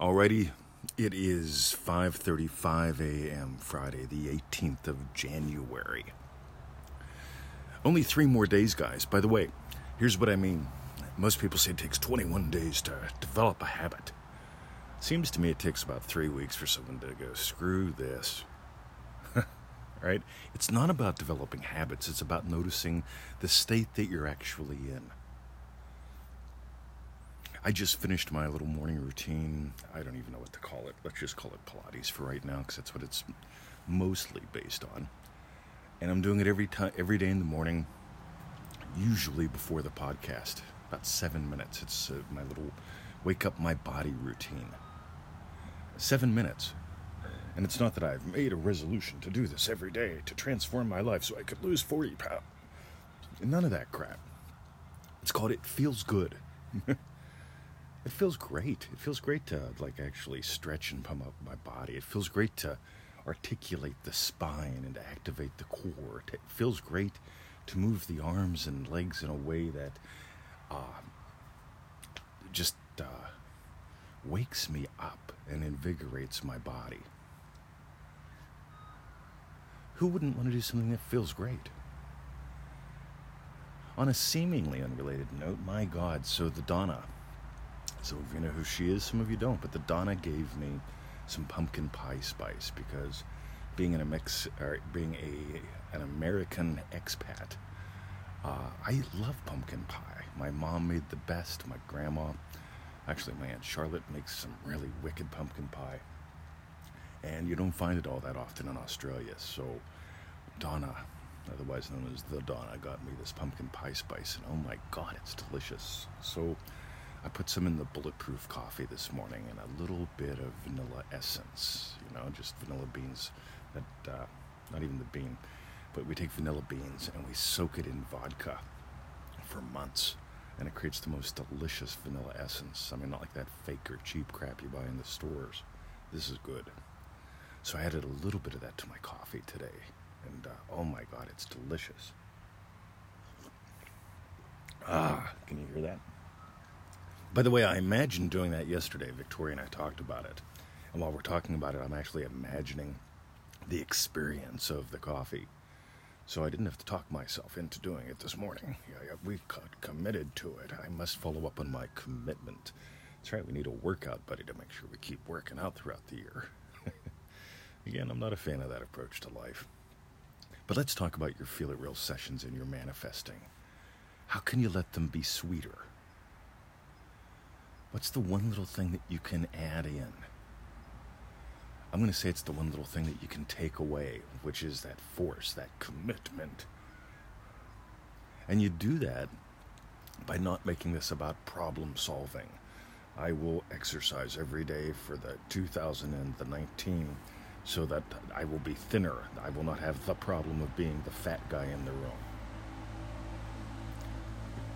Alrighty, it is 5:35 a.m. Friday, the 18th of January. Only 3 more days, guys. By the way, here's what I mean. Most people say it takes 21 days to develop a habit. Seems to me it takes about 3 weeks for someone to go screw this. right? It's not about developing habits, it's about noticing the state that you're actually in. I just finished my little morning routine. I don't even know what to call it. Let's just call it Pilates for right now because that's what it's mostly based on. And I'm doing it every time, every day in the morning, usually before the podcast. About seven minutes. It's uh, my little wake up my body routine. Seven minutes. And it's not that I've made a resolution to do this every day to transform my life so I could lose 40 pounds. None of that crap. It's called It Feels Good. It feels great. It feels great to like actually stretch and pump up my body. It feels great to articulate the spine and activate the core. It feels great to move the arms and legs in a way that uh, just uh, wakes me up and invigorates my body. Who wouldn't want to do something that feels great? On a seemingly unrelated note, my God, so the Donna some of you know who she is, some of you don't. But the Donna gave me some pumpkin pie spice because being an mix, or being a an American expat, uh, I love pumpkin pie. My mom made the best. My grandma, actually, my aunt Charlotte makes some really wicked pumpkin pie, and you don't find it all that often in Australia. So, Donna, otherwise known as the Donna, got me this pumpkin pie spice, and oh my God, it's delicious. So. I put some in the bulletproof coffee this morning and a little bit of vanilla essence, you know, just vanilla beans, that, uh, not even the bean, but we take vanilla beans and we soak it in vodka for months and it creates the most delicious vanilla essence. I mean, not like that fake or cheap crap you buy in the stores. This is good. So I added a little bit of that to my coffee today, and uh, oh my god, it's delicious. Ah, can you hear that? By the way, I imagined doing that yesterday. Victoria and I talked about it. And while we're talking about it, I'm actually imagining the experience of the coffee. So I didn't have to talk myself into doing it this morning. Yeah, we committed to it. I must follow up on my commitment. That's right, we need a workout buddy to make sure we keep working out throughout the year. Again, I'm not a fan of that approach to life. But let's talk about your Feel It Real sessions and your manifesting. How can you let them be sweeter? What's the one little thing that you can add in? I'm going to say it's the one little thing that you can take away, which is that force, that commitment. And you do that by not making this about problem solving. I will exercise every day for the 2019 so that I will be thinner. I will not have the problem of being the fat guy in the room.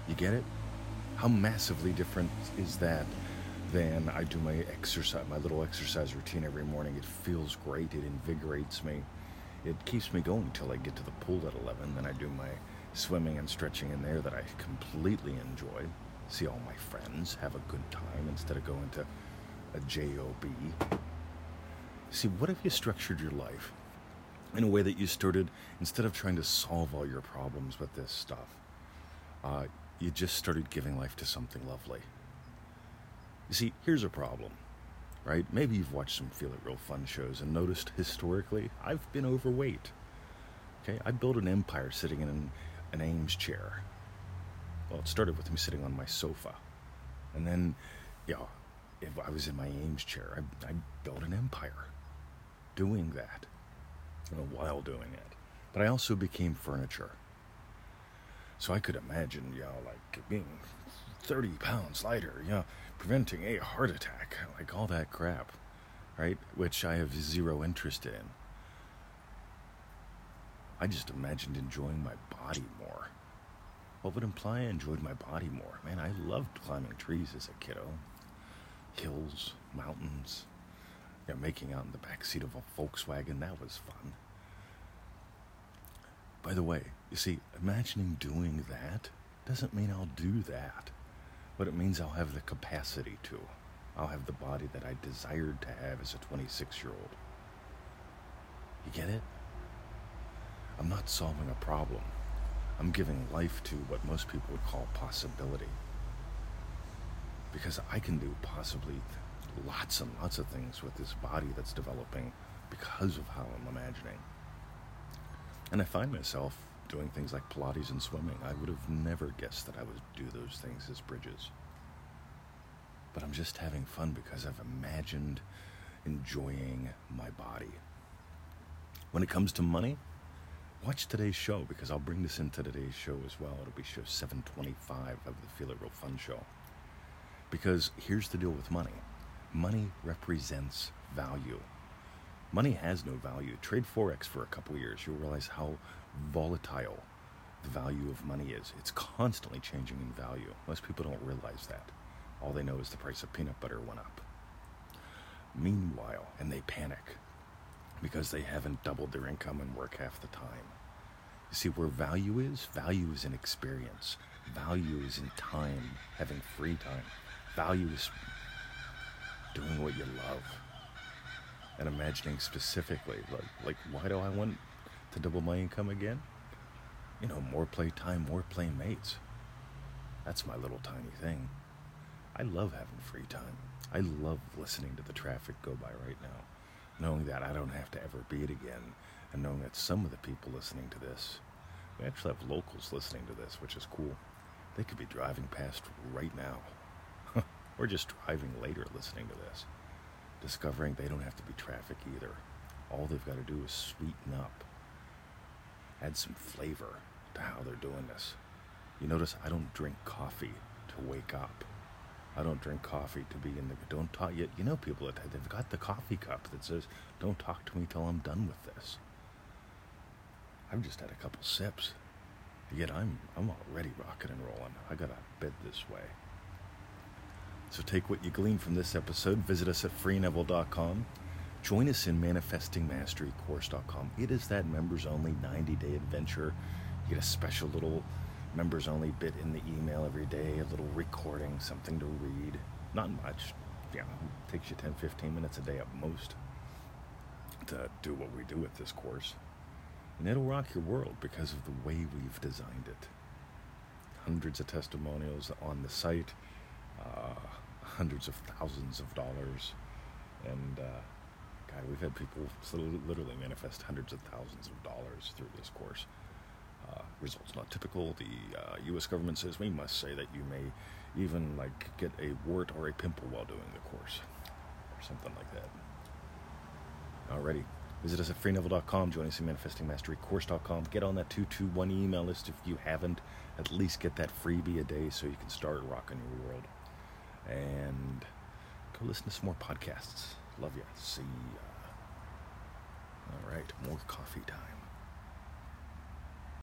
You get it? How massively different is that than I do my exercise, my little exercise routine every morning? It feels great. It invigorates me. It keeps me going until I get to the pool at 11. Then I do my swimming and stretching in there that I completely enjoy. See all my friends, have a good time instead of going to a job. See, what if you structured your life in a way that you started instead of trying to solve all your problems with this stuff? Uh, you just started giving life to something lovely. You see, here's a problem, right? Maybe you've watched some Feel It Real fun shows and noticed historically I've been overweight. Okay, I built an empire sitting in an, an Eames chair. Well, it started with me sitting on my sofa. And then, know, if I was in my Eames chair, I, I built an empire doing that, you know, while doing it. But I also became furniture. So I could imagine, you know, like being 30 pounds lighter, you know, preventing a heart attack, like all that crap, right? Which I have zero interest in. I just imagined enjoying my body more. What would imply I enjoyed my body more? Man, I loved climbing trees as a kiddo. Hills, mountains, you know, making out in the back seat of a Volkswagen, that was fun. By the way, you see, imagining doing that doesn't mean I'll do that, but it means I'll have the capacity to. I'll have the body that I desired to have as a 26 year old. You get it? I'm not solving a problem. I'm giving life to what most people would call possibility. Because I can do possibly lots and lots of things with this body that's developing because of how I'm imagining. And I find myself doing things like Pilates and swimming. I would have never guessed that I would do those things as bridges. But I'm just having fun because I've imagined enjoying my body. When it comes to money, watch today's show because I'll bring this into today's show as well. It'll be show 725 of the Feel It Real Fun show. Because here's the deal with money money represents value. Money has no value. Trade Forex for a couple years, you'll realize how volatile the value of money is. It's constantly changing in value. Most people don't realize that. All they know is the price of peanut butter went up. Meanwhile, and they panic because they haven't doubled their income and work half the time. You see, where value is, value is in experience. Value is in time, having free time. Value is doing what you love. And imagining specifically, like, like why do I want to double my income again? You know, more play time, more playmates. That's my little tiny thing. I love having free time. I love listening to the traffic go by right now, knowing that I don't have to ever be it again, and knowing that some of the people listening to this, we actually have locals listening to this, which is cool. They could be driving past right now, or just driving later listening to this, discovering they don't have to be traffic either. All they've got to do is sweeten up, add some flavor to how they're doing this. You notice I don't drink coffee to wake up. I don't drink coffee to be in the. Don't talk yet. You know people that they've got the coffee cup that says, "Don't talk to me till I'm done with this." I've just had a couple sips, yet I'm I'm already rocking and rolling. I got a bed this way. So take what you glean from this episode. Visit us at freeneville.com. Join us in manifestingmasterycourse.com. It is that members only 90 day adventure. You get a special little members only bit in the email every day, a little recording, something to read. Not much. Yeah, it takes you 10, 15 minutes a day at most to do what we do with this course. And it'll rock your world because of the way we've designed it. Hundreds of testimonials on the site, uh, hundreds of thousands of dollars. And, uh, God, we've had people literally manifest hundreds of thousands of dollars through this course. Uh, results not typical. The uh, U.S. government says we must say that you may even like get a wart or a pimple while doing the course, or something like that. Alrighty. Visit us at freeneville.com. Join us at manifestingmasterycourse.com. Get on that 221 email list if you haven't. At least get that freebie a day so you can start rocking your world. And go listen to some more podcasts. Love ya. See ya. All right, more coffee time.